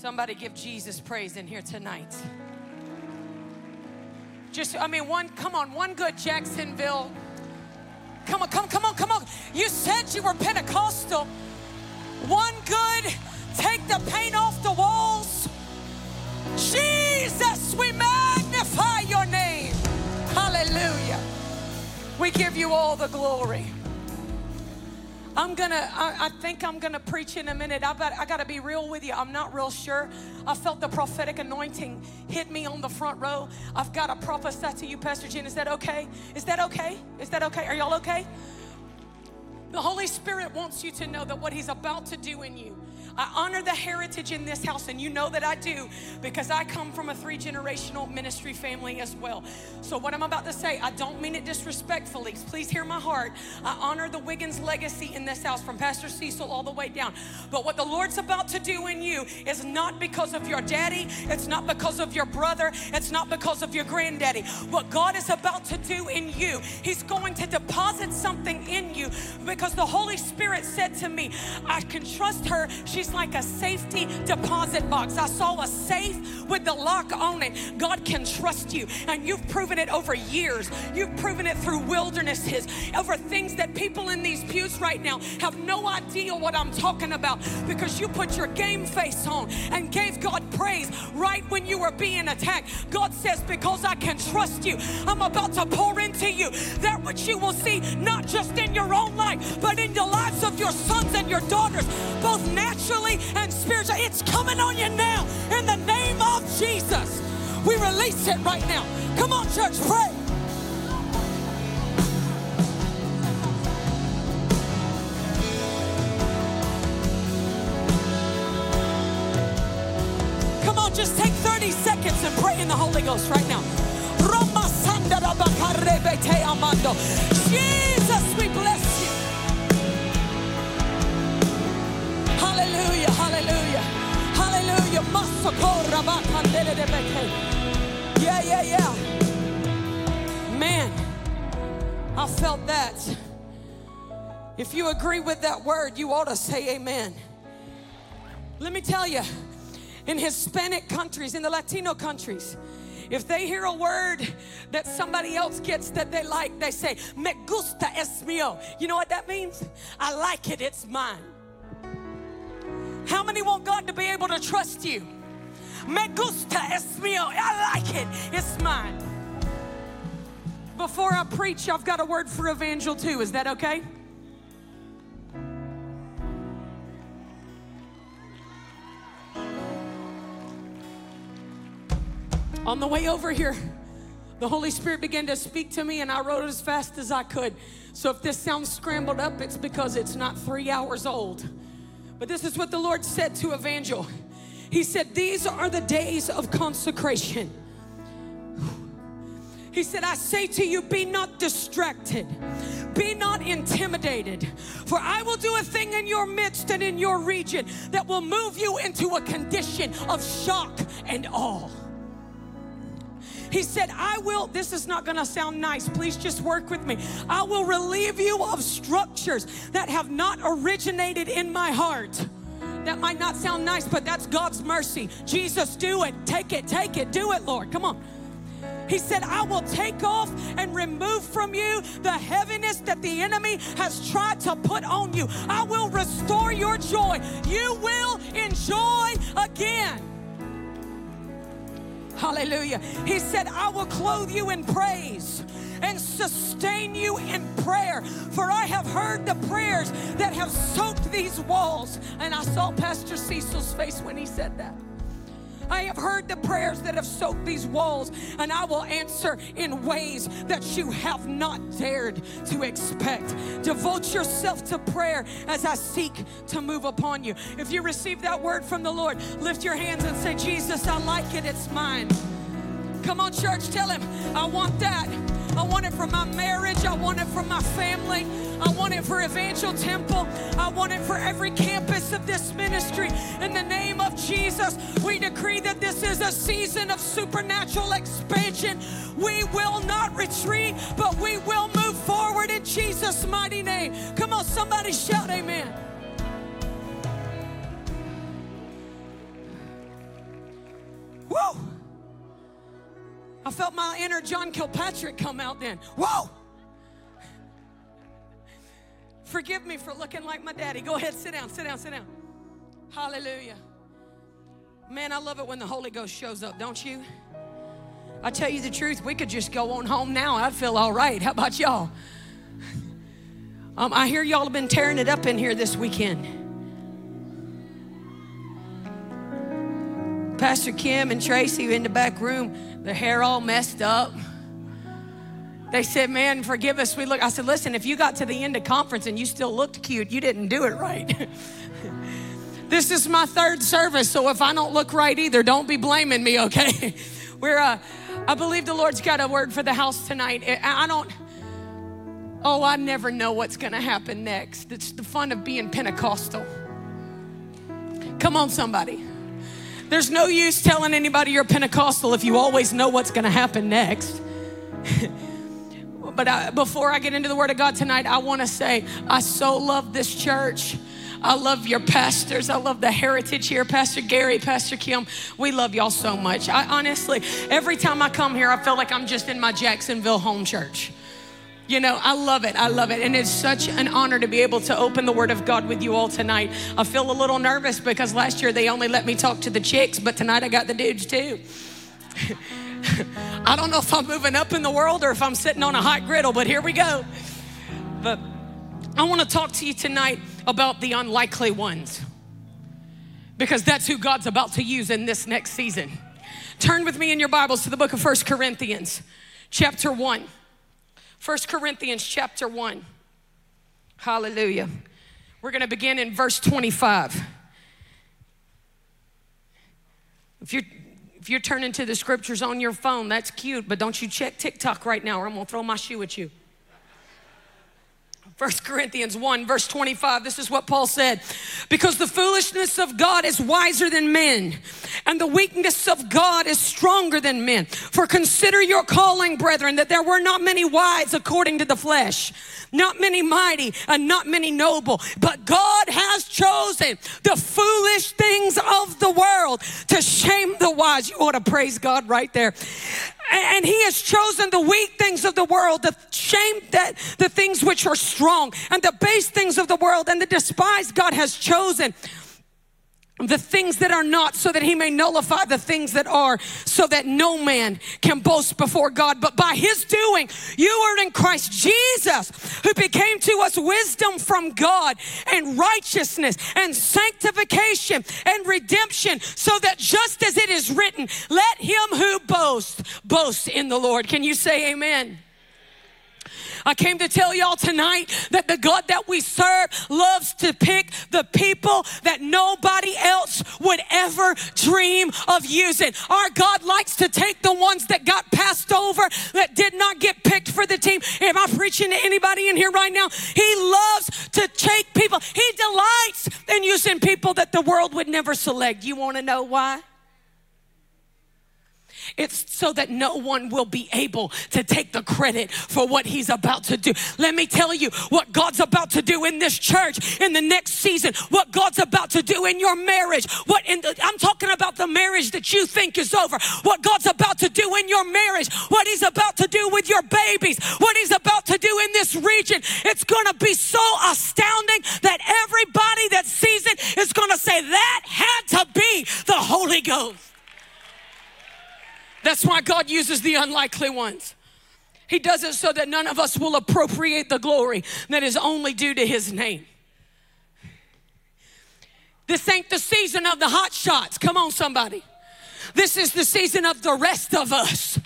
Somebody give Jesus praise in here tonight. Just, I mean, one, come on, one good Jacksonville. Come on, come, come on, come on. You said you were Pentecostal. One good, take the paint off the walls. Jesus, we magnify your name. Hallelujah. We give you all the glory. I'm gonna, I, I, think I'm gonna preach in a minute. I, bet, I gotta be real with you. I'm not real sure. I felt the prophetic anointing hit me on the front row. I've gotta prophesy to you, Pastor Jen. Is that okay? Is that okay? Is that okay? Are y'all okay? The Holy Spirit wants you to know that what He's about to do in you I honor the heritage in this house, and you know that I do because I come from a three generational ministry family as well. So, what I'm about to say, I don't mean it disrespectfully. Please hear my heart. I honor the Wiggins legacy in this house from Pastor Cecil all the way down. But what the Lord's about to do in you is not because of your daddy, it's not because of your brother, it's not because of your granddaddy. What God is about to do in you, He's going to deposit something in you because the Holy Spirit said to me, I can trust her. She's like a safety deposit box. I saw a safe with the lock on it. God can trust you, and you've proven it over years. You've proven it through wildernesses, over things that people in these pews right now have no idea what I'm talking about because you put your game face on and gave God praise right when you were being attacked. God says, Because I can trust you, I'm about to pour into you that which you will see not just in your own life, but in the lives of your sons and your daughters, both naturally and spiritually. It's coming on you now in the name of Jesus. We release it right now. Come on, church, pray. Come on, just take 30 seconds and pray in the Holy Ghost right now. Jesus, Hallelujah, hallelujah, hallelujah. Yeah, yeah, yeah. Man, I felt that. If you agree with that word, you ought to say amen. Let me tell you, in Hispanic countries, in the Latino countries, if they hear a word that somebody else gets that they like, they say, Me gusta es mío. You know what that means? I like it, it's mine. How many want God to be able to trust you? Me gusta es mío. I like it. It's mine. Before I preach, I've got a word for Evangel too. Is that okay? On the way over here, the Holy Spirit began to speak to me, and I wrote as fast as I could. So if this sounds scrambled up, it's because it's not three hours old. But this is what the Lord said to Evangel. He said, These are the days of consecration. He said, I say to you, be not distracted, be not intimidated, for I will do a thing in your midst and in your region that will move you into a condition of shock and awe. He said, I will, this is not gonna sound nice, please just work with me. I will relieve you of structures that have not originated in my heart. That might not sound nice, but that's God's mercy. Jesus, do it. Take it, take it, do it, Lord. Come on. He said, I will take off and remove from you the heaviness that the enemy has tried to put on you. I will restore your joy. You will enjoy again. Hallelujah. He said, I will clothe you in praise and sustain you in prayer. For I have heard the prayers that have soaked these walls. And I saw Pastor Cecil's face when he said that. I have heard the prayers that have soaked these walls, and I will answer in ways that you have not dared to expect. Devote yourself to prayer as I seek to move upon you. If you receive that word from the Lord, lift your hands and say, Jesus, I like it, it's mine. Come on, church, tell him, I want that. I want it for my marriage. I want it for my family. I want it for Evangel Temple. I want it for every campus of this ministry. In the name of Jesus, we decree that this is a season of supernatural expansion. We will not retreat, but we will move forward in Jesus' mighty name. Come on, somebody shout, Amen. Felt my inner John Kilpatrick come out then. Whoa! Forgive me for looking like my daddy. Go ahead, sit down, sit down, sit down. Hallelujah. Man, I love it when the Holy Ghost shows up, don't you? I tell you the truth, we could just go on home now. I'd feel all right. How about y'all? Um, I hear y'all have been tearing it up in here this weekend. Pastor Kim and Tracy in the back room, their hair all messed up. They said, Man, forgive us. We look. I said, Listen, if you got to the end of conference and you still looked cute, you didn't do it right. this is my third service, so if I don't look right either, don't be blaming me, okay? We're, uh, I believe the Lord's got a word for the house tonight. I don't. Oh, I never know what's to happen next. It's the fun of being Pentecostal. Come on, somebody. There's no use telling anybody you're Pentecostal if you always know what's going to happen next. but I, before I get into the Word of God tonight, I want to say I so love this church. I love your pastors. I love the heritage here. Pastor Gary, Pastor Kim, we love y'all so much. I honestly, every time I come here, I feel like I'm just in my Jacksonville home church. You know, I love it. I love it. And it's such an honor to be able to open the Word of God with you all tonight. I feel a little nervous because last year they only let me talk to the chicks, but tonight I got the dudes too. I don't know if I'm moving up in the world or if I'm sitting on a hot griddle, but here we go. But I want to talk to you tonight about the unlikely ones because that's who God's about to use in this next season. Turn with me in your Bibles to the book of First Corinthians, chapter 1. 1 Corinthians chapter 1. Hallelujah. We're going to begin in verse 25. If you're if you're turning to the scriptures on your phone, that's cute, but don't you check TikTok right now or I'm going to throw my shoe at you. 1 Corinthians 1, verse 25, this is what Paul said. Because the foolishness of God is wiser than men, and the weakness of God is stronger than men. For consider your calling, brethren, that there were not many wise according to the flesh, not many mighty, and not many noble. But God has chosen the foolish things of the world to shame the wise. You ought to praise God right there and he has chosen the weak things of the world, the shame that the things which are strong, and the base things of the world, and the despised God has chosen the things that are not, so that he may nullify the things that are, so that no man can boast before God. But by his doing, you are in Christ Jesus, who became to us wisdom from God and righteousness and sanctification and redemption, so that just as it is written, let him who boasts boast in the Lord. Can you say amen? I came to tell y'all tonight that the God that we serve loves to pick the people that nobody else would ever dream of using. Our God likes to take the ones that got passed over, that did not get picked for the team. Am I preaching to anybody in here right now? He loves to take people, He delights in using people that the world would never select. You want to know why? It's so that no one will be able to take the credit for what he's about to do. Let me tell you what God's about to do in this church in the next season, what God's about to do in your marriage. What in the, I'm talking about the marriage that you think is over. What God's about to do in your marriage, what he's about to do with your babies, what he's about to do in this region. It's going to be so astounding that everybody that sees it is going to say that had to be the Holy Ghost. That's why God uses the unlikely ones. He does it so that none of us will appropriate the glory that is only due to His name. This ain't the season of the hot shots. Come on, somebody. This is the season of the rest of us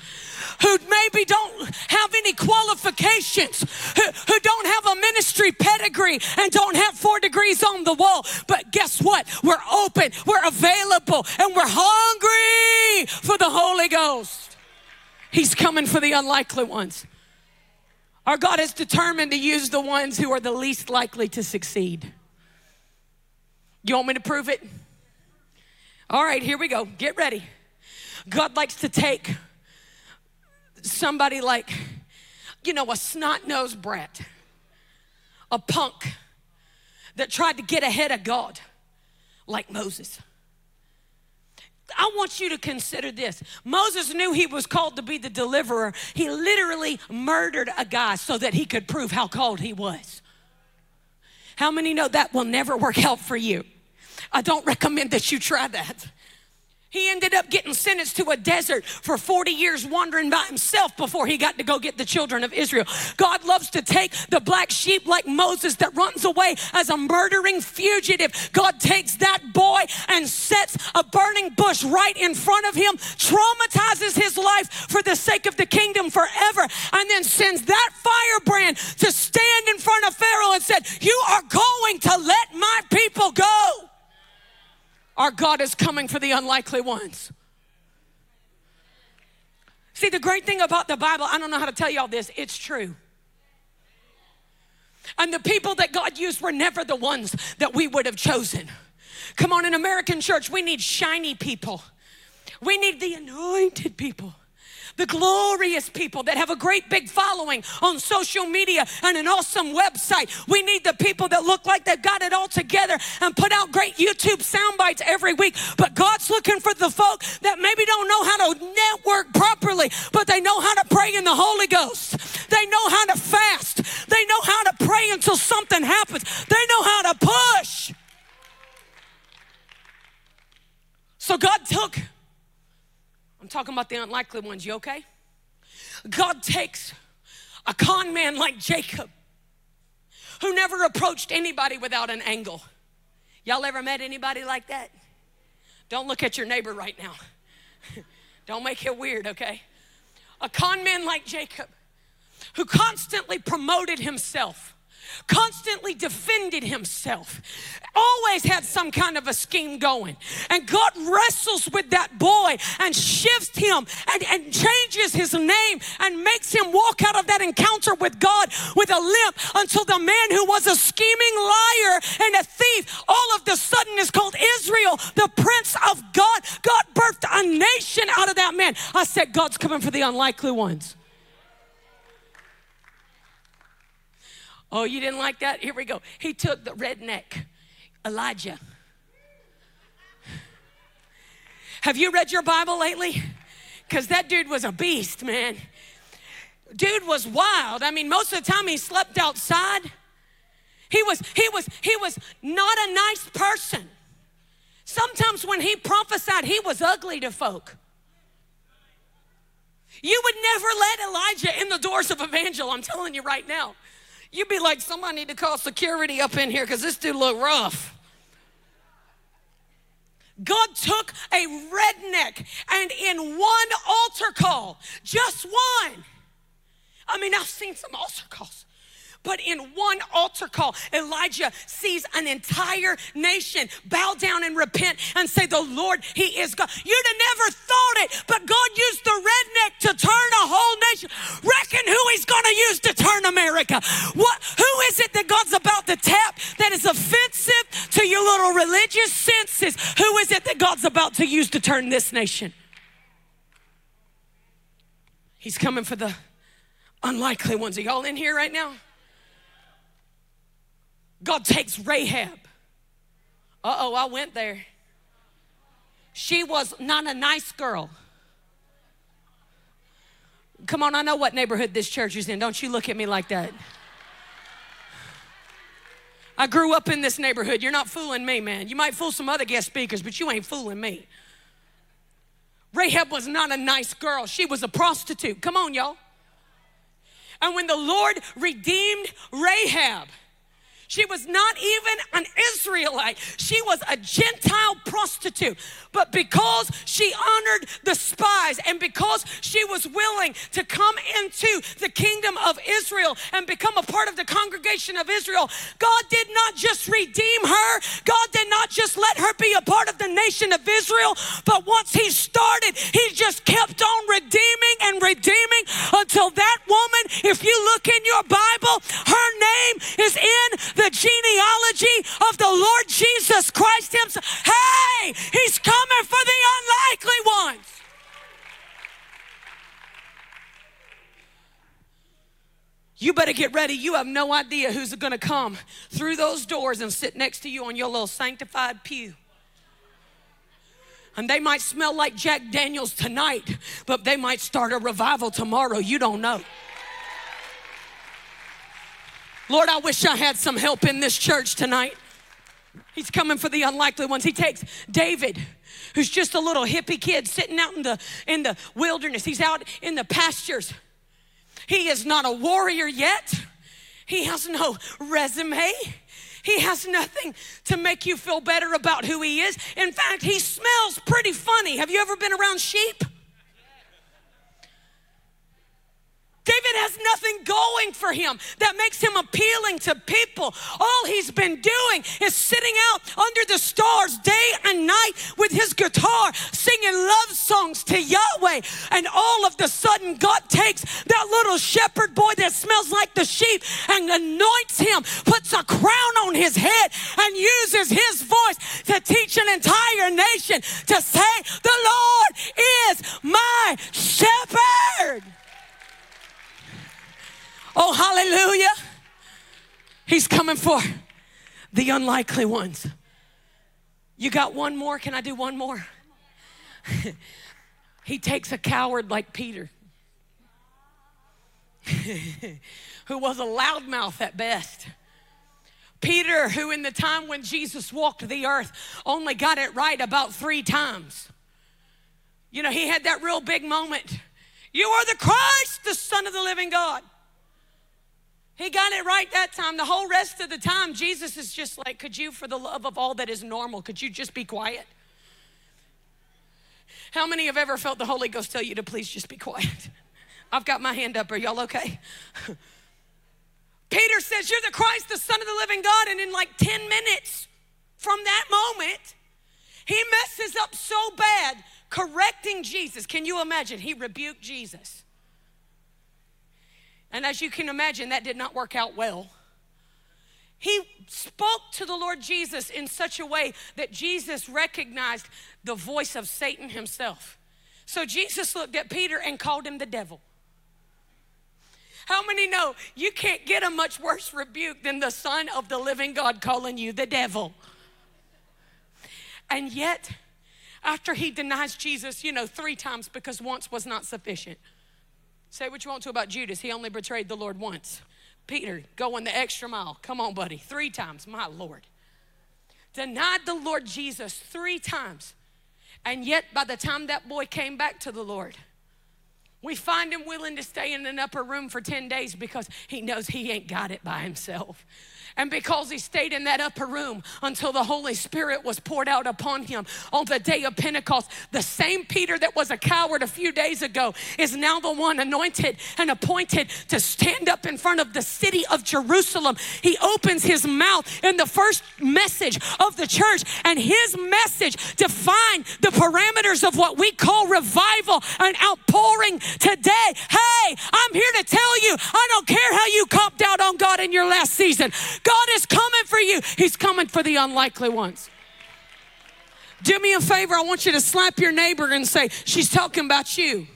who maybe don't have any qualifications, who, who don't have a ministry pedigree and don't have four degrees on the wall. But guess what? We're open, we're available, and we're Holy Ghost. He's coming for the unlikely ones. Our God is determined to use the ones who are the least likely to succeed. You want me to prove it? All right, here we go. Get ready. God likes to take somebody like, you know, a snot nosed brat, a punk that tried to get ahead of God, like Moses. I want you to consider this. Moses knew he was called to be the deliverer. He literally murdered a guy so that he could prove how called he was. How many know that will never work out for you? I don't recommend that you try that. He ended up getting sentenced to a desert for 40 years wandering by himself before he got to go get the children of Israel. God loves to take the black sheep like Moses that runs away as a murdering fugitive. God takes that boy and sets a burning bush right in front of him, traumatizes his life for the sake of the kingdom forever, and then sends that firebrand to stand in front of Pharaoh and said, You are going to let my people go. Our God is coming for the unlikely ones. See, the great thing about the Bible, I don't know how to tell y'all this, it's true. And the people that God used were never the ones that we would have chosen. Come on, in American church, we need shiny people. We need the anointed people the glorious people that have a great big following on social media and an awesome website. We need the people that look like they've got it all together and put out great YouTube sound bites every week. But God's looking for the folk that maybe don't know how to network properly, but they know how to pray in the Holy Ghost. They know how to fast. They know how to pray until something happens. They know how to push. So God took talking about the unlikely ones. You okay? God takes a con man like Jacob who never approached anybody without an angle. Y'all ever met anybody like that? Don't look at your neighbor right now. Don't make it weird, okay? A con man like Jacob who constantly promoted himself constantly defended himself, always had some kind of a scheme going. And God wrestles with that boy and shifts him and, and changes his name and makes him walk out of that encounter with God with a limp until the man who was a scheming liar and a thief all of the sudden is called Israel, the prince of God. God birthed a nation out of that man. I said, God's coming for the unlikely ones. Oh, you didn't like that? Here we go. He took the redneck, Elijah. Have you read your Bible lately? Because that dude was a beast, man. Dude was wild. I mean, most of the time he slept outside. He was, he was, he was not a nice person. Sometimes when he prophesied, he was ugly to folk. You would never let Elijah in the doors of Evangel, I'm telling you right now. You'd be like, somebody need to call security up in here because this dude look rough. God took a redneck and in one altar call, just one. I mean, I've seen some altar calls. But in one altar call, Elijah sees an entire nation bow down and repent and say, The Lord, He is God. You'd have never thought it, but God used the redneck to turn a whole nation. Reckon who He's going to use to turn America. What, who is it that God's about to tap that is offensive to your little religious senses? Who is it that God's about to use to turn this nation? He's coming for the unlikely ones. Are y'all in here right now? God takes Rahab. Uh oh, I went there. She was not a nice girl. Come on, I know what neighborhood this church is in. Don't you look at me like that. I grew up in this neighborhood. You're not fooling me, man. You might fool some other guest speakers, but you ain't fooling me. Rahab was not a nice girl, she was a prostitute. Come on, y'all. And when the Lord redeemed Rahab, she was not even an Israelite. She was a Gentile prostitute. But because she honored the spies and because she was willing to come into the kingdom of Israel and become a part of the congregation of Israel, God did not just redeem her, God did not just let her be a part of the nation of Israel, but once He started, He just kept on redeeming and redeeming until that woman, if you look in your Bible, her name is in the the genealogy of the Lord Jesus Christ Himself. Hey, He's coming for the unlikely ones. You better get ready. You have no idea who's going to come through those doors and sit next to you on your little sanctified pew. And they might smell like Jack Daniels tonight, but they might start a revival tomorrow. You don't know. Lord, I wish I had some help in this church tonight. He's coming for the unlikely ones. He takes David, who's just a little hippie kid sitting out in the in the wilderness. He's out in the pastures. He is not a warrior yet. He has no resume. He has nothing to make you feel better about who he is. In fact, he smells pretty funny. Have you ever been around sheep? David has nothing going for him that makes him appealing to people. All he's been doing is sitting out under the stars day and night with his guitar, singing love songs to Yahweh. And all of the sudden, God takes that little shepherd boy that smells like the sheep and anoints him, puts a crown on his head, and uses his voice to teach an entire nation to say, The Lord is my shepherd. Oh, hallelujah. He's coming for the unlikely ones. You got one more? Can I do one more? he takes a coward like Peter, who was a loudmouth at best. Peter, who in the time when Jesus walked the earth only got it right about three times. You know, he had that real big moment. You are the Christ, the Son of the living God. He got it right that time. The whole rest of the time, Jesus is just like, Could you, for the love of all that is normal, could you just be quiet? How many have ever felt the Holy Ghost tell you to please just be quiet? I've got my hand up. Are y'all okay? Peter says, You're the Christ, the Son of the living God. And in like 10 minutes from that moment, he messes up so bad correcting Jesus. Can you imagine? He rebuked Jesus. And as you can imagine, that did not work out well. He spoke to the Lord Jesus in such a way that Jesus recognized the voice of Satan himself. So Jesus looked at Peter and called him the devil. How many know you can't get a much worse rebuke than the Son of the living God calling you the devil? And yet, after he denies Jesus, you know, three times because once was not sufficient. Say what you want to about Judas. He only betrayed the Lord once. Peter, going the extra mile. Come on, buddy. Three times, my Lord. Denied the Lord Jesus three times. And yet, by the time that boy came back to the Lord, we find him willing to stay in an upper room for 10 days because he knows he ain't got it by himself. And because he stayed in that upper room until the Holy Spirit was poured out upon him on the day of Pentecost, the same Peter that was a coward a few days ago is now the one anointed and appointed to stand up in front of the city of Jerusalem. He opens his mouth in the first message of the church, and his message defined the parameters of what we call revival and outpouring today. Hey, I'm here to tell you, I don't care how you copped out on God in your last season. God is coming for you. He's coming for the unlikely ones. Do me a favor. I want you to slap your neighbor and say, She's talking about you.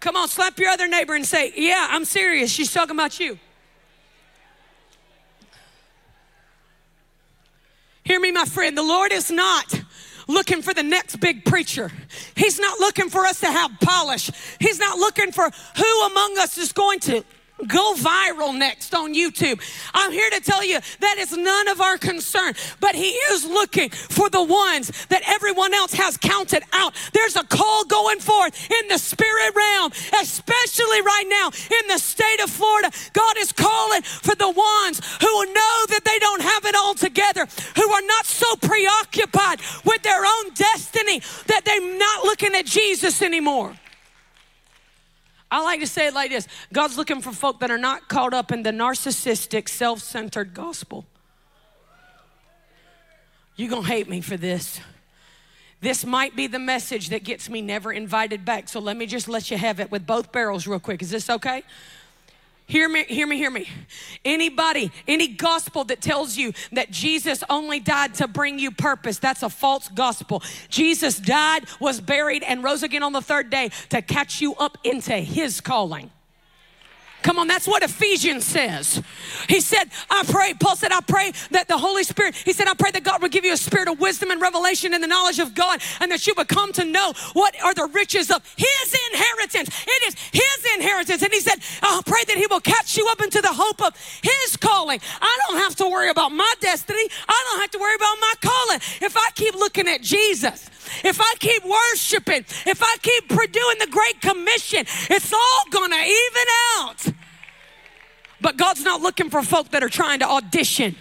Come on, slap your other neighbor and say, Yeah, I'm serious. She's talking about you. Hear me, my friend. The Lord is not looking for the next big preacher. He's not looking for us to have polish. He's not looking for who among us is going to go viral next on YouTube. I'm here to tell you that is none of our concern, but He is looking for the ones that everyone else has counted out. There's a call going forth in the spirit realm, especially right now in the state of Florida. God is calling for the ones who know that they don't have it all together, who are not so preoccupied with their own destiny that they're not looking at Jesus anymore. I like to say it like this God's looking for folk that are not caught up in the narcissistic, self centered gospel. You're going to hate me for this. This might be the message that gets me never invited back. So let me just let you have it with both barrels real quick. Is this okay? Hear me, hear me, hear me. Anybody, any gospel that tells you that Jesus only died to bring you purpose, that's a false gospel. Jesus died, was buried, and rose again on the third day to catch you up into his calling. Come on, that's what Ephesians says. He said, I pray, Paul said, I pray that the Holy Spirit, he said, I pray that God will give you a spirit of wisdom and revelation in the knowledge of God, and that you would come to know what are the riches of his inheritance. It is his inheritance. And he said, I pray that he will catch you up into the hope of his calling. I don't have to worry about my destiny. I don't have to worry about my calling. If I keep looking at Jesus, if I keep worshiping, if I keep doing the Great Commission, it's all gonna even out. But God's not looking for folk that are trying to audition.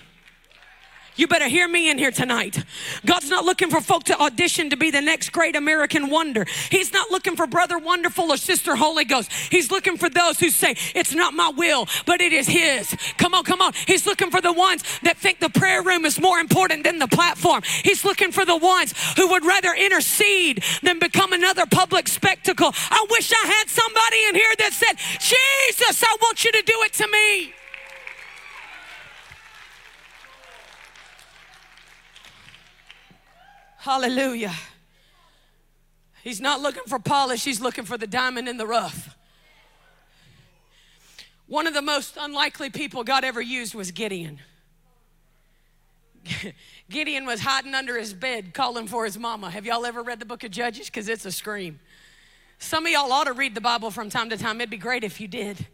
You better hear me in here tonight. God's not looking for folk to audition to be the next great American wonder. He's not looking for brother wonderful or sister Holy Ghost. He's looking for those who say, It's not my will, but it is His. Come on, come on. He's looking for the ones that think the prayer room is more important than the platform. He's looking for the ones who would rather intercede than become another public spectacle. I wish I had somebody in here that said, Jesus, I want you to do it to me. Hallelujah. He's not looking for polish, he's looking for the diamond in the rough. One of the most unlikely people God ever used was Gideon. Gideon was hiding under his bed calling for his mama. Have y'all ever read the book of Judges? Because it's a scream. Some of y'all ought to read the Bible from time to time. It'd be great if you did.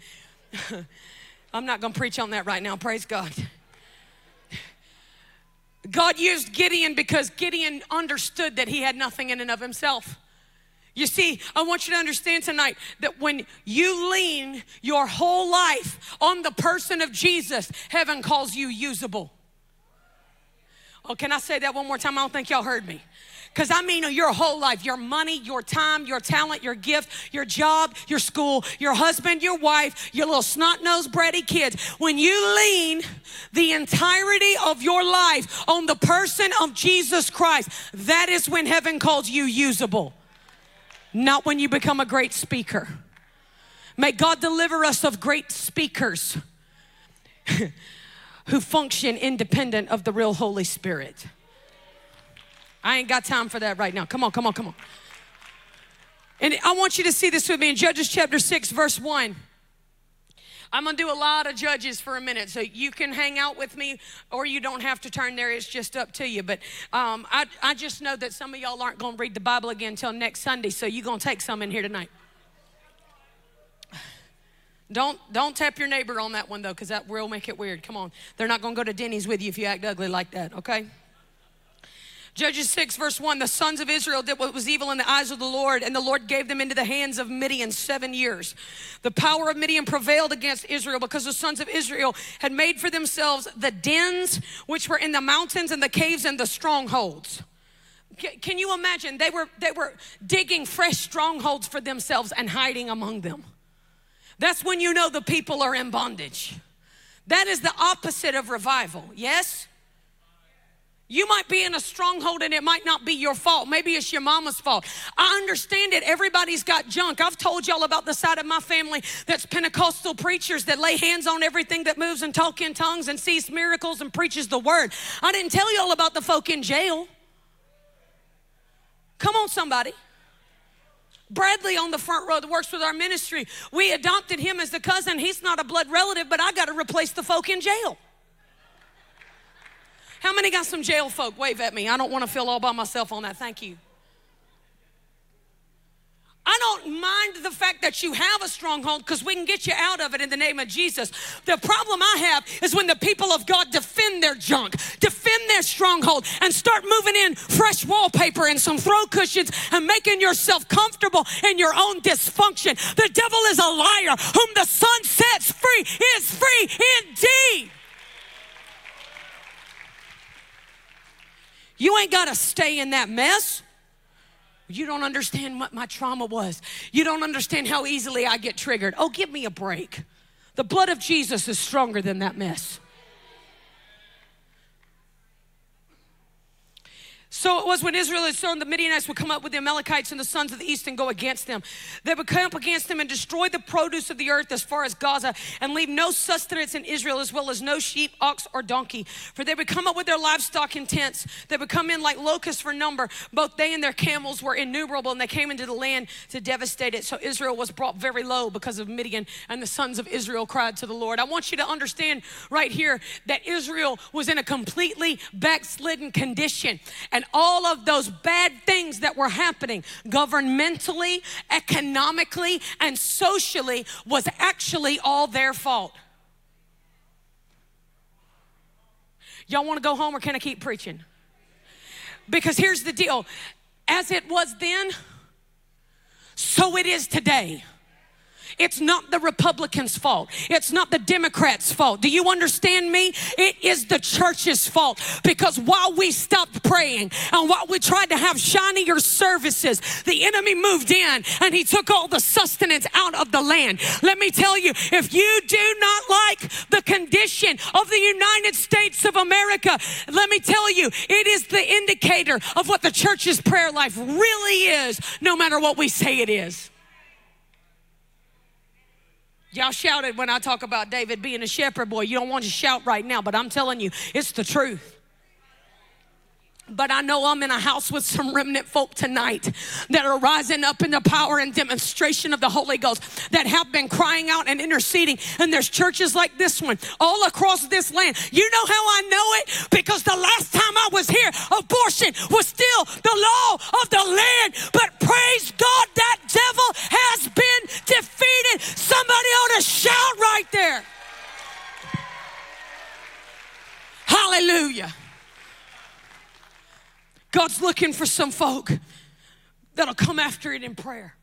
I'm not going to preach on that right now. Praise God. God used Gideon because Gideon understood that he had nothing in and of himself. You see, I want you to understand tonight that when you lean your whole life on the person of Jesus, heaven calls you usable. Oh, can I say that one more time? I don't think y'all heard me. Because I mean your whole life your money, your time, your talent, your gift, your job, your school, your husband, your wife, your little snot nosed bratty kids. When you lean the entirety of your life on the person of Jesus Christ, that is when heaven calls you usable, not when you become a great speaker. May God deliver us of great speakers who function independent of the real Holy Spirit. I ain't got time for that right now. Come on, come on, come on. And I want you to see this with me in Judges chapter 6, verse 1. I'm gonna do a lot of judges for a minute, so you can hang out with me or you don't have to turn there. It's just up to you. But um, I, I just know that some of y'all aren't gonna read the Bible again until next Sunday, so you're gonna take some in here tonight. Don't don't tap your neighbor on that one though, because that will make it weird. Come on, they're not gonna go to Denny's with you if you act ugly like that. Okay. Judges 6, verse 1 the sons of Israel did what was evil in the eyes of the Lord, and the Lord gave them into the hands of Midian seven years. The power of Midian prevailed against Israel because the sons of Israel had made for themselves the dens which were in the mountains and the caves and the strongholds. Can you imagine? They were, they were digging fresh strongholds for themselves and hiding among them. That's when you know the people are in bondage. That is the opposite of revival, yes? You might be in a stronghold and it might not be your fault. Maybe it's your mama's fault. I understand it. Everybody's got junk. I've told y'all about the side of my family that's Pentecostal preachers that lay hands on everything that moves and talk in tongues and sees miracles and preaches the word. I didn't tell y'all about the folk in jail. Come on, somebody. Bradley on the front row that works with our ministry. We adopted him as the cousin. He's not a blood relative, but I got to replace the folk in jail. How many got some jail folk? Wave at me. I don't want to feel all by myself on that. Thank you. I don't mind the fact that you have a stronghold because we can get you out of it in the name of Jesus. The problem I have is when the people of God defend their junk, defend their stronghold, and start moving in fresh wallpaper and some throw cushions and making yourself comfortable in your own dysfunction. The devil is a liar. Whom the son sets free is free indeed. You ain't got to stay in that mess. You don't understand what my trauma was. You don't understand how easily I get triggered. Oh, give me a break. The blood of Jesus is stronger than that mess. So it was when Israel had sown, the Midianites would come up with the Amalekites and the sons of the east and go against them. They would come up against them and destroy the produce of the earth as far as Gaza and leave no sustenance in Israel as well as no sheep, ox, or donkey. For they would come up with their livestock in tents. They would come in like locusts for number. Both they and their camels were innumerable and they came into the land to devastate it. So Israel was brought very low because of Midian and the sons of Israel cried to the Lord. I want you to understand right here that Israel was in a completely backslidden condition. And all of those bad things that were happening governmentally, economically, and socially was actually all their fault. Y'all want to go home or can I keep preaching? Because here's the deal as it was then, so it is today. It's not the Republicans' fault. It's not the Democrats' fault. Do you understand me? It is the church's fault because while we stopped praying and while we tried to have shinier services, the enemy moved in and he took all the sustenance out of the land. Let me tell you, if you do not like the condition of the United States of America, let me tell you, it is the indicator of what the church's prayer life really is, no matter what we say it is. Y'all shouted when I talk about David being a shepherd boy. You don't want to shout right now, but I'm telling you, it's the truth. But I know I'm in a house with some remnant folk tonight that are rising up in the power and demonstration of the Holy Ghost that have been crying out and interceding. And there's churches like this one all across this land. You know how I know it? Because the last time I was here, abortion was still the law of the land. But praise God, that devil has been defeated. Somebody ought to shout right there. Hallelujah. God's looking for some folk that'll come after it in prayer.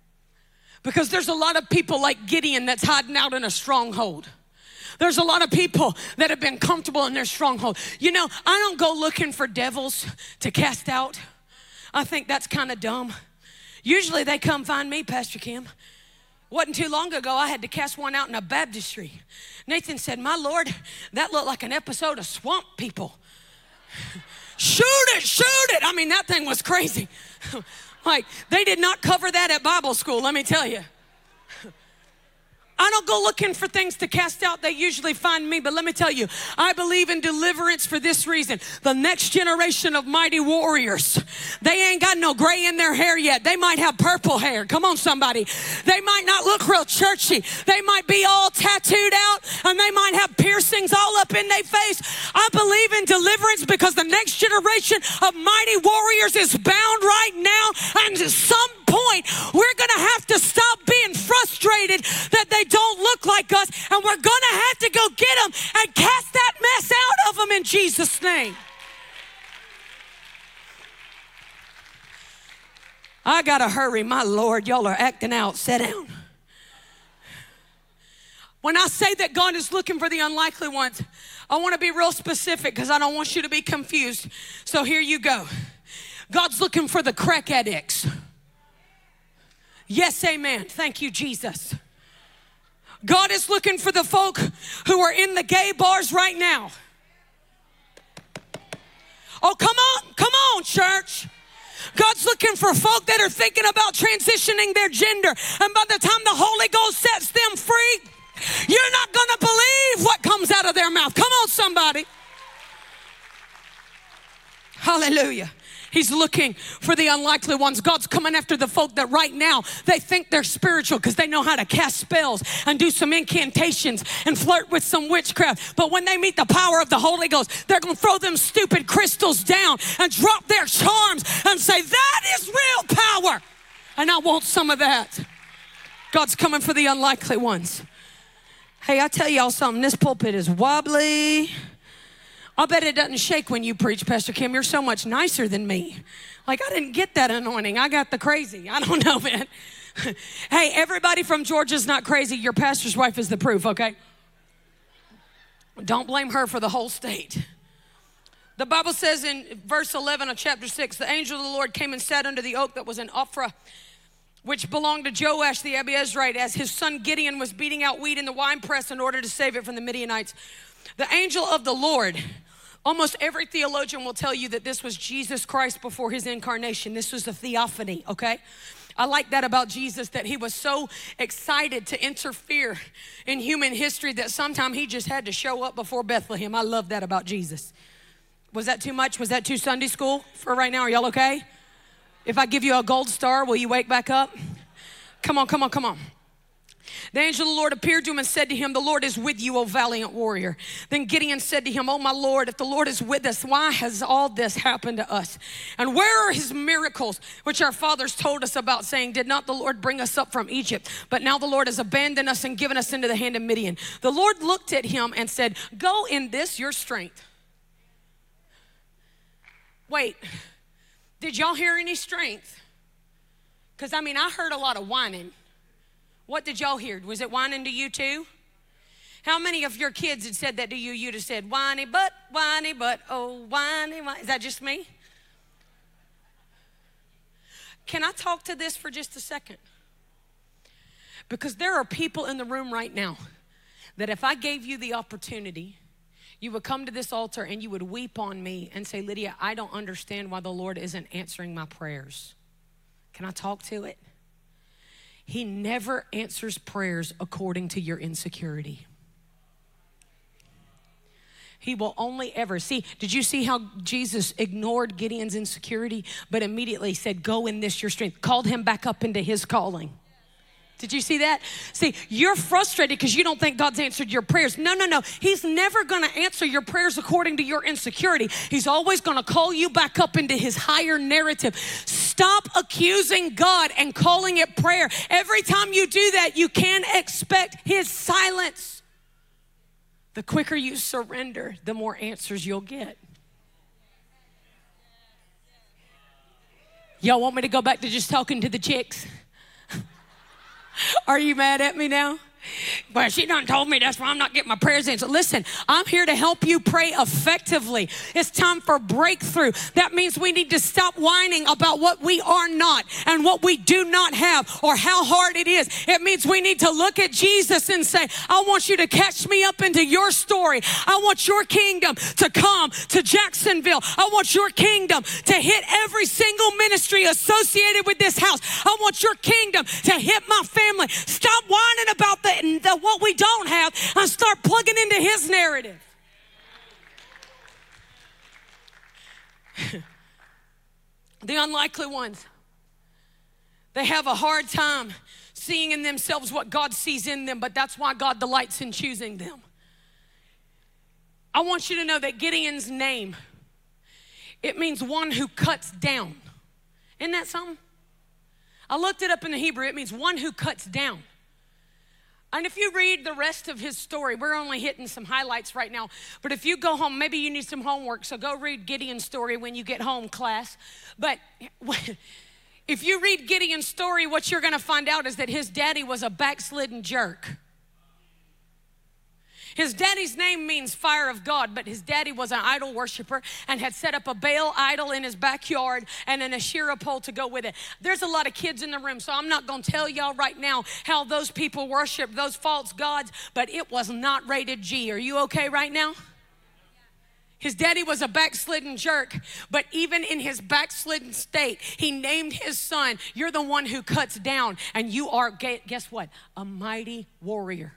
Because there's a lot of people like Gideon that's hiding out in a stronghold. There's a lot of people that have been comfortable in their stronghold. You know, I don't go looking for devils to cast out. I think that's kind of dumb. Usually they come find me, Pastor Kim. Wasn't too long ago, I had to cast one out in a baptistry. Nathan said, My Lord, that looked like an episode of Swamp People shoot it, shoot it. I mean, that thing was crazy. like, they did not cover that at Bible school, let me tell you. I don't go looking for things to cast out. They usually find me. But let me tell you, I believe in deliverance for this reason. The next generation of mighty warriors, they ain't got no gray in their hair yet. They might have purple hair. Come on, somebody. They might not look real churchy. They might be all tattooed out and they might have piercings all up in their face. I believe in deliverance because the next generation of mighty warriors is bound right now. And some point, we're going to have to stop being frustrated that they don't look like us, and we're going to have to go get them and cast that mess out of them in Jesus' name. I got to hurry, my Lord. Y'all are acting out. Sit down. When I say that God is looking for the unlikely ones, I want to be real specific because I don't want you to be confused. So here you go. God's looking for the crack addicts. Yes, amen. Thank you, Jesus. God is looking for the folk who are in the gay bars right now. Oh, come on, come on, church. God's looking for folk that are thinking about transitioning their gender. And by the time the Holy Ghost sets them free, you're not going to believe what comes out of their mouth. Come on, somebody. Hallelujah. He's looking for the unlikely ones. God's coming after the folk that right now they think they're spiritual because they know how to cast spells and do some incantations and flirt with some witchcraft. But when they meet the power of the Holy Ghost, they're going to throw them stupid crystals down and drop their charms and say, That is real power. And I want some of that. God's coming for the unlikely ones. Hey, I tell y'all something, this pulpit is wobbly. I bet it doesn't shake when you preach, Pastor Kim. You're so much nicer than me. Like, I didn't get that anointing. I got the crazy. I don't know, man. hey, everybody from Georgia's not crazy. Your pastor's wife is the proof, okay? Don't blame her for the whole state. The Bible says in verse 11 of chapter 6 the angel of the Lord came and sat under the oak that was in Ophrah, which belonged to Joash the Abiezrite, as his son Gideon was beating out wheat in the winepress in order to save it from the Midianites. The angel of the Lord Almost every theologian will tell you that this was Jesus Christ before his incarnation. This was a theophany, okay? I like that about Jesus that he was so excited to interfere in human history that sometime he just had to show up before Bethlehem. I love that about Jesus. Was that too much? Was that too Sunday school for right now? Are y'all okay? If I give you a gold star, will you wake back up? Come on, come on, come on. The angel of the Lord appeared to him and said to him, The Lord is with you, O valiant warrior. Then Gideon said to him, Oh, my Lord, if the Lord is with us, why has all this happened to us? And where are his miracles, which our fathers told us about, saying, Did not the Lord bring us up from Egypt? But now the Lord has abandoned us and given us into the hand of Midian. The Lord looked at him and said, Go in this your strength. Wait, did y'all hear any strength? Because I mean, I heard a lot of whining. What did y'all hear? Was it whining to you too? How many of your kids had said that to you? You'd have said, whiny but, whiny but, oh, whiny, whiny. Is that just me? Can I talk to this for just a second? Because there are people in the room right now that if I gave you the opportunity, you would come to this altar and you would weep on me and say, Lydia, I don't understand why the Lord isn't answering my prayers. Can I talk to it? He never answers prayers according to your insecurity. He will only ever see. Did you see how Jesus ignored Gideon's insecurity, but immediately said, Go in this, your strength, called him back up into his calling? Did you see that? See, you're frustrated because you don't think God's answered your prayers. No, no, no. He's never going to answer your prayers according to your insecurity. He's always going to call you back up into his higher narrative. Stop accusing God and calling it prayer. Every time you do that, you can expect his silence. The quicker you surrender, the more answers you'll get. Y'all want me to go back to just talking to the chicks? Are you mad at me now? But she done told me that's why I'm not getting my prayers answered. Listen, I'm here to help you pray effectively. It's time for breakthrough. That means we need to stop whining about what we are not and what we do not have or how hard it is. It means we need to look at Jesus and say, I want you to catch me up into your story. I want your kingdom to come to Jacksonville. I want your kingdom to hit every single ministry associated with this house. I want your kingdom to hit my family. Stop whining about the the, the what we don't have and start plugging into his narrative. the unlikely ones, they have a hard time seeing in themselves what God sees in them, but that's why God delights in choosing them. I want you to know that Gideon's name, it means one who cuts down. Isn't that something? I looked it up in the Hebrew. It means one who cuts down. And if you read the rest of his story, we're only hitting some highlights right now. But if you go home, maybe you need some homework, so go read Gideon's story when you get home, class. But if you read Gideon's story, what you're going to find out is that his daddy was a backslidden jerk. His daddy's name means fire of God, but his daddy was an idol worshiper and had set up a Baal idol in his backyard and an Asherah pole to go with it. There's a lot of kids in the room, so I'm not going to tell y'all right now how those people worship those false gods, but it was not rated G. Are you okay right now? His daddy was a backslidden jerk, but even in his backslidden state, he named his son, You're the one who cuts down, and you are, guess what? A mighty warrior.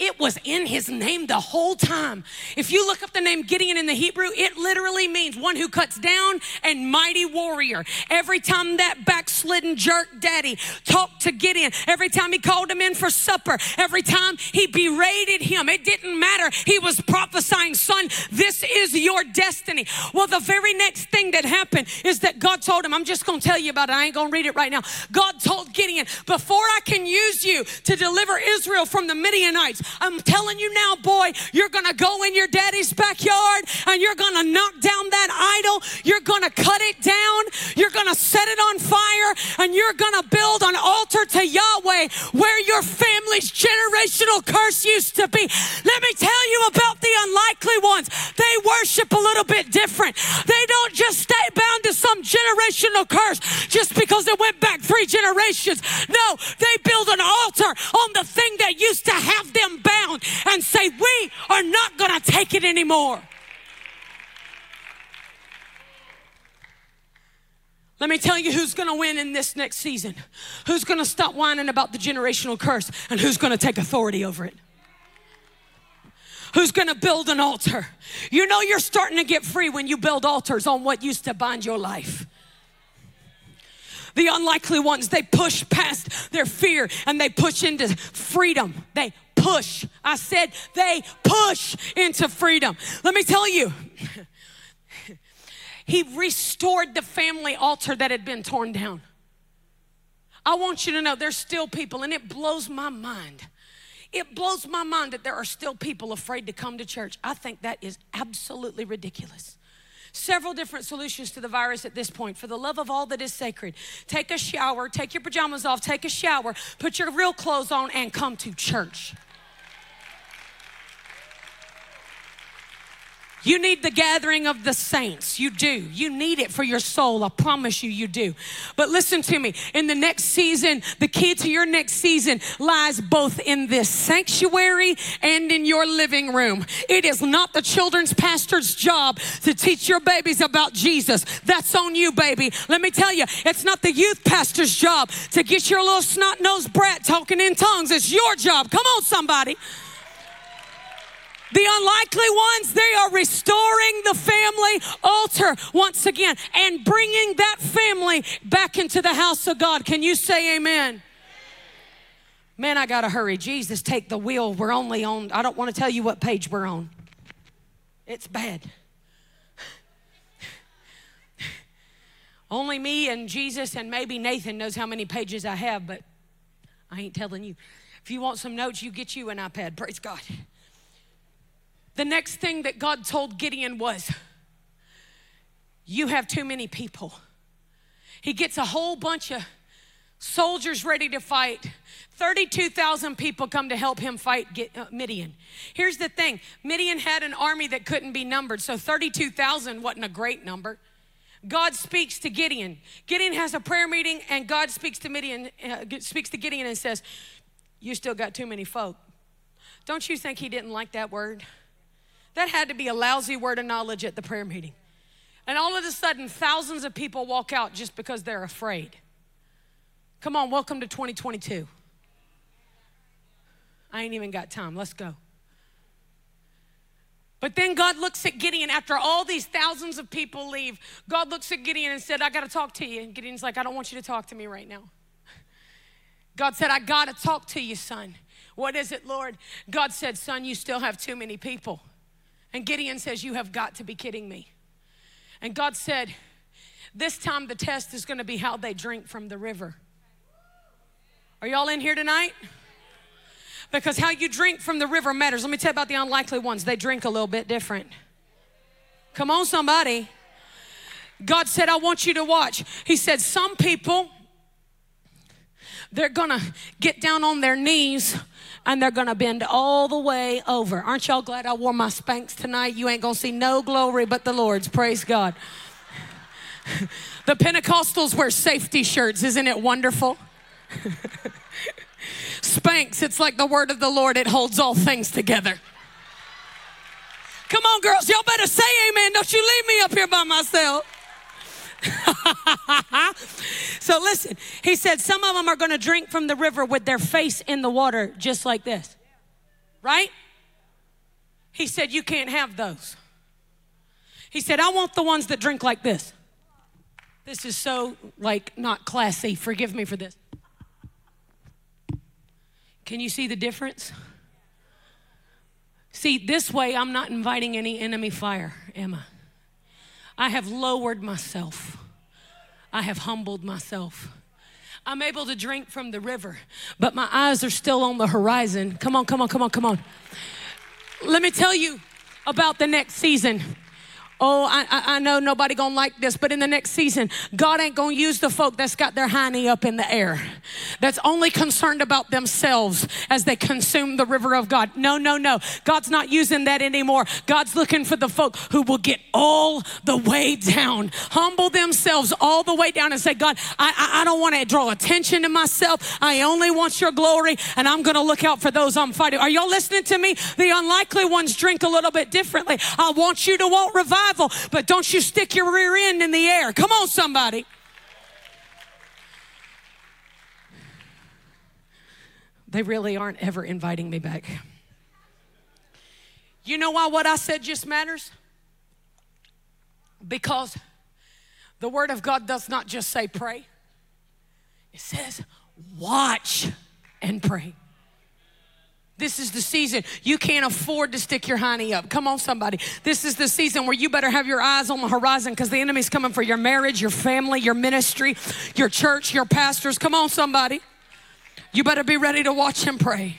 It was in his name the whole time. If you look up the name Gideon in the Hebrew, it literally means one who cuts down and mighty warrior. Every time that backslidden jerk daddy talked to Gideon, every time he called him in for supper, every time he berated him, it didn't matter. He was prophesying, son, this is your destiny. Well, the very next thing that happened is that God told him, I'm just going to tell you about it. I ain't going to read it right now. God told Gideon, before I can use you to deliver Israel from the Midianites, I'm telling you now, boy, you're going to go in your daddy's backyard and you're going to knock down that idol. You're going to cut it down. You're going to set it on fire and you're going to build an altar to Yahweh where your family's generational curse used to be. Let me tell you about the unlikely ones. They worship a little bit different. They don't just stay bound to some generational curse just because it went back three generations. No, they build an altar on the thing that used to have them bound and say, We are not going to take it anymore. Let me tell you who's going to win in this next season. Who's going to stop whining about the generational curse and who's going to take authority over it? Who's going to build an altar? You know, you're starting to get free when you build altars on what used to bind your life. The unlikely ones, they push past their fear and they push into freedom. They push. I said they push into freedom. Let me tell you, he restored the family altar that had been torn down. I want you to know there's still people, and it blows my mind. It blows my mind that there are still people afraid to come to church. I think that is absolutely ridiculous. Several different solutions to the virus at this point. For the love of all that is sacred, take a shower, take your pajamas off, take a shower, put your real clothes on, and come to church. You need the gathering of the saints. You do. You need it for your soul. I promise you, you do. But listen to me. In the next season, the key to your next season lies both in this sanctuary and in your living room. It is not the children's pastor's job to teach your babies about Jesus. That's on you, baby. Let me tell you, it's not the youth pastor's job to get your little snot nosed brat talking in tongues. It's your job. Come on, somebody. The unlikely ones, they are restoring the family altar once again and bringing that family back into the house of God. Can you say amen? Man, I got to hurry. Jesus, take the wheel. We're only on, I don't want to tell you what page we're on. It's bad. Only me and Jesus and maybe Nathan knows how many pages I have, but I ain't telling you. If you want some notes, you get you an iPad. Praise God. The next thing that God told Gideon was, You have too many people. He gets a whole bunch of soldiers ready to fight. 32,000 people come to help him fight uh, Midian. Here's the thing Midian had an army that couldn't be numbered, so 32,000 wasn't a great number. God speaks to Gideon. Gideon has a prayer meeting, and God speaks to Midian, uh, speaks to Gideon and says, "You still got too many folk." Don't you think he didn't like that word? That had to be a lousy word of knowledge at the prayer meeting. And all of a sudden, thousands of people walk out just because they're afraid. Come on, welcome to 2022. I ain't even got time. Let's go. But then God looks at Gideon after all these thousands of people leave. God looks at Gideon and said, I got to talk to you. And Gideon's like, I don't want you to talk to me right now. God said, I got to talk to you, son. What is it, Lord? God said, Son, you still have too many people. And Gideon says, You have got to be kidding me. And God said, This time the test is going to be how they drink from the river. Are y'all in here tonight? Because how you drink from the river matters. Let me tell you about the unlikely ones. They drink a little bit different. Come on, somebody. God said, I want you to watch. He said, Some people, they're gonna get down on their knees and they're gonna bend all the way over. Aren't y'all glad I wore my Spanx tonight? You ain't gonna see no glory but the Lord's. Praise God. the Pentecostals wear safety shirts. Isn't it wonderful? Spanx, it's like the word of the Lord, it holds all things together. Come on, girls, y'all better say amen. Don't you leave me up here by myself. so listen, he said some of them are going to drink from the river with their face in the water, just like this. Right? He said, You can't have those. He said, I want the ones that drink like this. This is so, like, not classy. Forgive me for this. Can you see the difference? See, this way, I'm not inviting any enemy fire, am I? I have lowered myself. I have humbled myself. I'm able to drink from the river, but my eyes are still on the horizon. Come on, come on, come on, come on. Let me tell you about the next season. Oh, I, I know nobody gonna like this, but in the next season, God ain't gonna use the folk that's got their hiney up in the air, that's only concerned about themselves as they consume the river of God. No, no, no. God's not using that anymore. God's looking for the folk who will get all the way down, humble themselves all the way down, and say, God, I, I, I don't want to draw attention to myself. I only want your glory, and I'm gonna look out for those I'm fighting. Are y'all listening to me? The unlikely ones drink a little bit differently. I want you to want revival revival, but don't you stick your rear end in the air. Come on, somebody. They really aren't ever inviting me back. You know why what I said just matters? Because the Word of God does not just say pray, it says watch and pray. This is the season. You can't afford to stick your honey up. Come on, somebody. This is the season where you better have your eyes on the horizon because the enemy's coming for your marriage, your family, your ministry, your church, your pastors. Come on, somebody. You better be ready to watch him pray.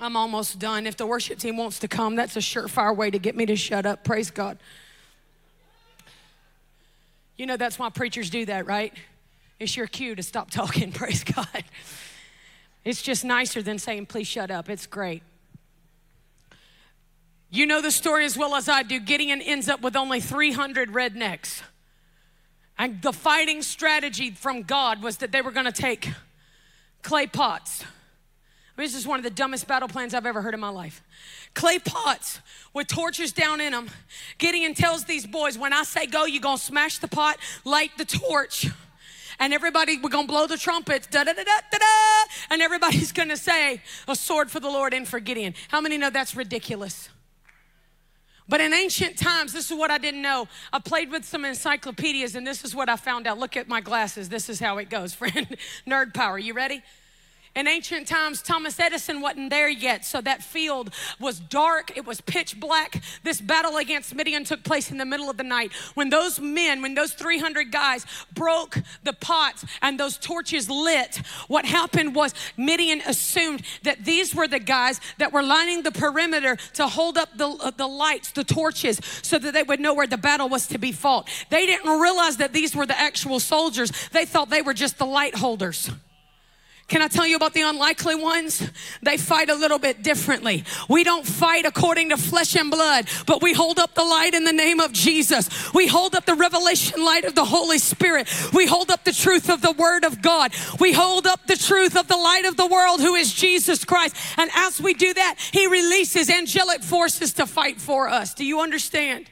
I'm almost done. If the worship team wants to come, that's a surefire way to get me to shut up. Praise God. You know, that's why preachers do that, right? It's your cue to stop talking. Praise God. It's just nicer than saying, please shut up. It's great. You know the story as well as I do. Gideon ends up with only 300 rednecks. And the fighting strategy from God was that they were going to take clay pots. I mean, this is one of the dumbest battle plans I've ever heard in my life. Clay pots with torches down in them. Gideon tells these boys, when I say go, you're going to smash the pot, light the torch and everybody we're gonna blow the trumpets da da da da da da and everybody's gonna say a sword for the lord and for gideon. How many know that's ridiculous? But in ancient times this is what i didn't know. I played with some encyclopedias and this is what i found out. Look at my glasses. This is how it goes friend. Nerd power. You ready in ancient times, Thomas Edison wasn't there yet, so that field was dark. It was pitch black. This battle against Midian took place in the middle of the night. When those men, when those 300 guys broke the pots and those torches lit, what happened was Midian assumed that these were the guys that were lining the perimeter to hold up the, uh, the lights, the torches, so that they would know where the battle was to be fought. They didn't realize that these were the actual soldiers, they thought they were just the light holders. Can I tell you about the unlikely ones? They fight a little bit differently. We don't fight according to flesh and blood, but we hold up the light in the name of Jesus. We hold up the revelation light of the Holy Spirit. We hold up the truth of the Word of God. We hold up the truth of the light of the world, who is Jesus Christ. And as we do that, He releases angelic forces to fight for us. Do you understand?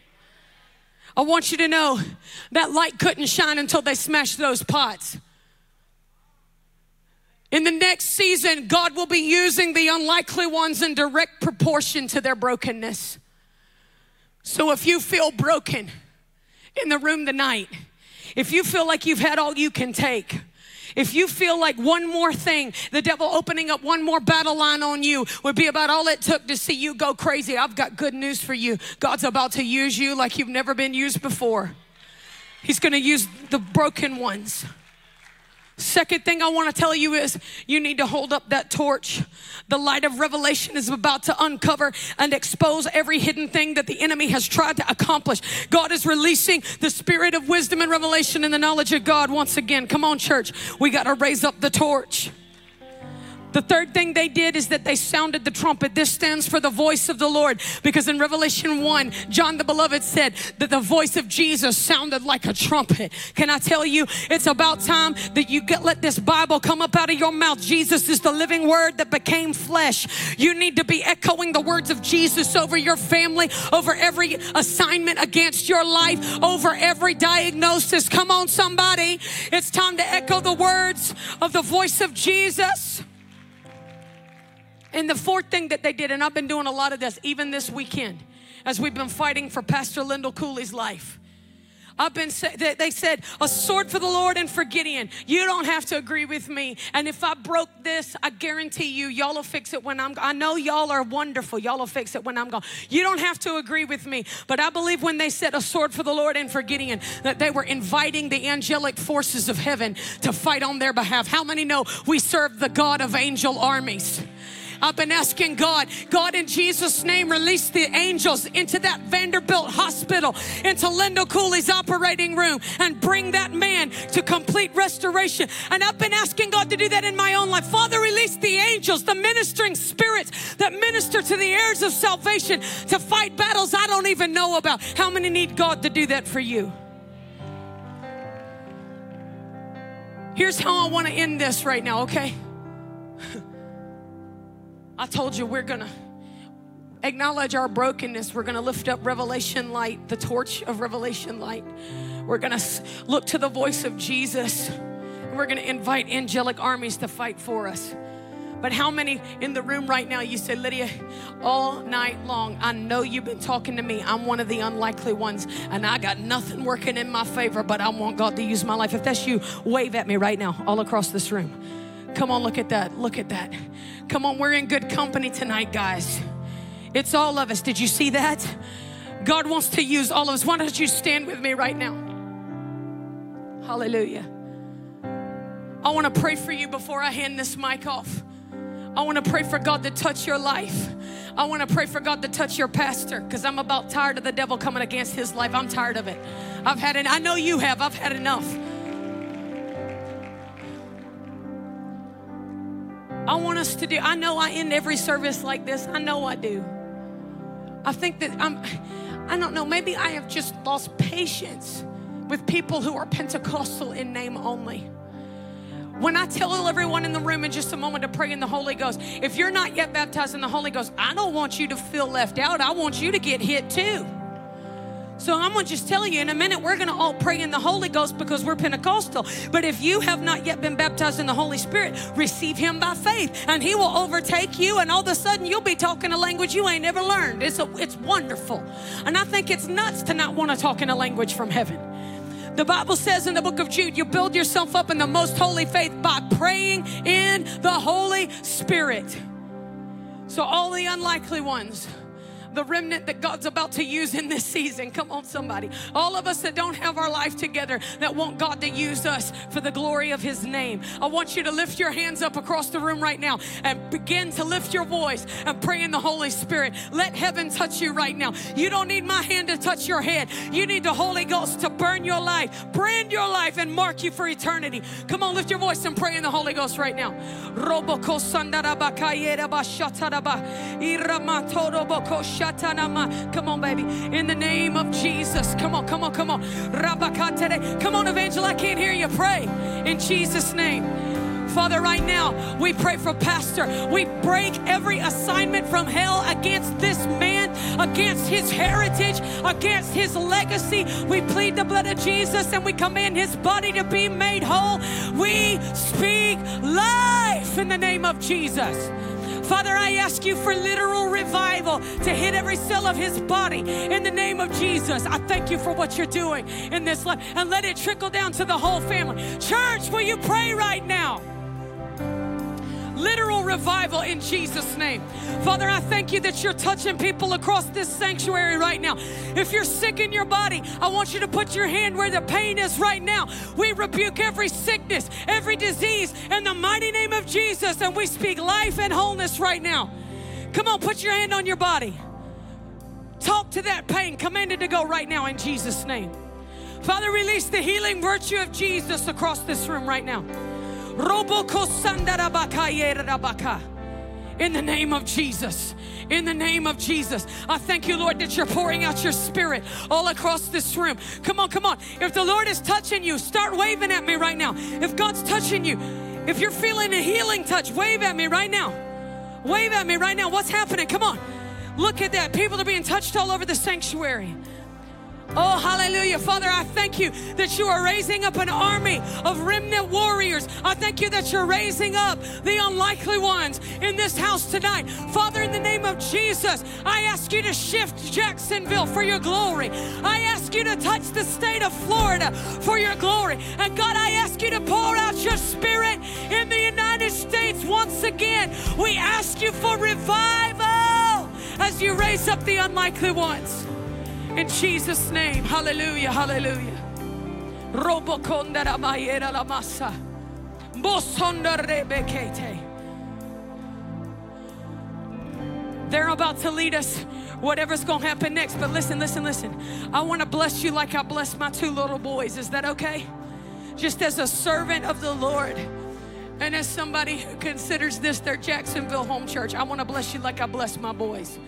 I want you to know that light couldn't shine until they smashed those pots. In the next season, God will be using the unlikely ones in direct proportion to their brokenness. So if you feel broken in the room tonight, if you feel like you've had all you can take, if you feel like one more thing, the devil opening up one more battle line on you would be about all it took to see you go crazy, I've got good news for you. God's about to use you like you've never been used before. He's gonna use the broken ones. Second thing I want to tell you is you need to hold up that torch. The light of revelation is about to uncover and expose every hidden thing that the enemy has tried to accomplish. God is releasing the spirit of wisdom and revelation and the knowledge of God once again. Come on, church. We got to raise up the torch. The third thing they did is that they sounded the trumpet. This stands for the voice of the Lord because in Revelation 1, John the Beloved said that the voice of Jesus sounded like a trumpet. Can I tell you, it's about time that you get, let this Bible come up out of your mouth. Jesus is the living word that became flesh. You need to be echoing the words of Jesus over your family, over every assignment against your life, over every diagnosis. Come on, somebody. It's time to echo the words of the voice of Jesus. And the fourth thing that they did, and I've been doing a lot of this even this weekend as we've been fighting for Pastor Lyndall Cooley's life. I've been they said a sword for the Lord and for Gideon. You don't have to agree with me. And if I broke this, I guarantee you, y'all will fix it when I'm. I know y'all are wonderful. Y'all will fix it when I'm gone. You don't have to agree with me. But I believe when they said a sword for the Lord and for Gideon, that they were inviting the angelic forces of heaven to fight on their behalf. How many know we serve the God of angel armies? I've been asking God, God, in Jesus' name, release the angels into that Vanderbilt hospital, into Lyndall Cooley's operating room, and bring that man to complete restoration. And I've been asking God to do that in my own life. Father, release the angels, the ministering spirits that minister to the heirs of salvation to fight battles I don't even know about. How many need God to do that for you? Here's how I want to end this right now, okay? I told you we're going to acknowledge our brokenness. We're going to lift up revelation light, the torch of revelation light. We're going to look to the voice of Jesus. And we're going to invite angelic armies to fight for us. But how many in the room right now you say, Lydia, all night long, I know you've been talking to me. I'm one of the unlikely ones, and I got nothing working in my favor, but I want God to use my life. If that's you, wave at me right now, all across this room. Come on, look at that. Look at that. Come on, we're in good company tonight, guys. It's all of us. Did you see that? God wants to use all of us. Why don't you stand with me right now? Hallelujah. I want to pray for you before I hand this mic off. I want to pray for God to touch your life. I want to pray for God to touch your pastor because I'm about tired of the devil coming against his life. I'm tired of it. I've had it. I know you have. I've had enough. I want us to do. I know I end every service like this. I know I do. I think that I'm. I don't know. Maybe I have just lost patience with people who are Pentecostal in name only. When I tell everyone in the room in just a moment to pray in the Holy Ghost, if you're not yet baptized in the Holy Ghost, I don't want you to feel left out. I want you to get hit too. So I'm going to just tell you in a minute, we're going to all pray in the Holy Ghost because we're Pentecostal. But if you have not yet been baptized in the Holy Spirit, receive Him by faith and He will overtake you. And all of a sudden, you'll be talking a language you ain't ever learned. It's, a, it's wonderful. And I think it's nuts to not want to talk in a language from heaven. The Bible says in the book of Jude, you build yourself up in the most holy faith by praying in the Holy Spirit. So, all the unlikely ones, the remnant that God's about to use in this season. Come on, somebody. All of us that don't have our life together, that want God to use us for the glory of His name. I want you to lift your hands up across the room right now and begin to lift your voice and pray in the Holy Spirit. Let heaven touch you right now. You don't need my hand to touch your head. You need the Holy Ghost to burn your life, brand your life, and mark you for eternity. Come on, lift your voice and pray in the Holy Ghost right now. Come on, baby. In the name of Jesus. Come on, come on, come on. Come on, Evangel. I can't hear you. Pray in Jesus' name. Father, right now, we pray for Pastor. We break every assignment from hell against this man, against his heritage, against his legacy. We plead the blood of Jesus and we command his body to be made whole. We speak life in the name of Jesus. Father, I ask you for literal revival to hit every cell of his body in the name of Jesus. I thank you for what you're doing in this life and let it trickle down to the whole family. Church, will you pray right now? Literal revival in Jesus' name. Father, I thank you that you're touching people across this sanctuary right now. If you're sick in your body, I want you to put your hand where the pain is right now. We rebuke every sickness, every disease in the mighty name of Jesus, and we speak life and wholeness right now. Come on, put your hand on your body. Talk to that pain. Command it to go right now in Jesus' name. Father, release the healing virtue of Jesus across this room right now. In the name of Jesus. In the name of Jesus. I thank you, Lord, that you're pouring out your spirit all across this room. Come on, come on. If the Lord is touching you, start waving at me right now. If God's touching you, if you're feeling a healing touch, wave at me right now. Wave at me right now. What's happening? Come on. Look at that. People are being touched all over the sanctuary. Oh, hallelujah. Father, I thank you that you are raising up an army of remnant warriors. I thank you that you're raising up the unlikely ones in this house tonight. Father, in the name of Jesus, I ask you to shift Jacksonville for your glory. I ask you to touch the state of Florida for your glory. And God, I ask you to pour out your spirit in the United States once again. We ask you for revival as you raise up the unlikely ones. In Jesus' name, hallelujah, hallelujah. la masa. They're about to lead us whatever's going to happen next. But listen, listen, listen. I want to bless you like I blessed my two little boys. Is that okay? Just as a servant of the Lord and as somebody who considers this their Jacksonville home church, I want to bless you like I bless my boys.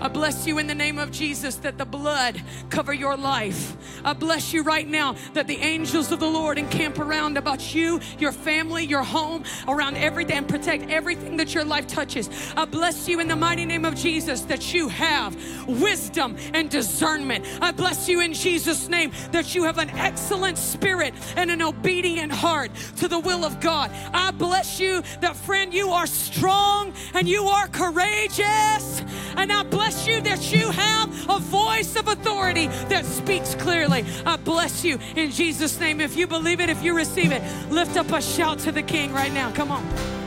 I bless you in the name of Jesus that the blood cover your life. I bless you right now that the angels of the Lord encamp around about you, your family, your home, around everything and protect everything that your life touches. I bless you in the mighty name of Jesus that you have wisdom and discernment. I bless you in Jesus' name that you have an excellent spirit and an obedient heart to the will of God. I bless you that, friend, you are strong and you are courageous. And I bless you that you have a voice of authority that speaks clearly. I bless you in Jesus' name. If you believe it, if you receive it, lift up a shout to the King right now. Come on.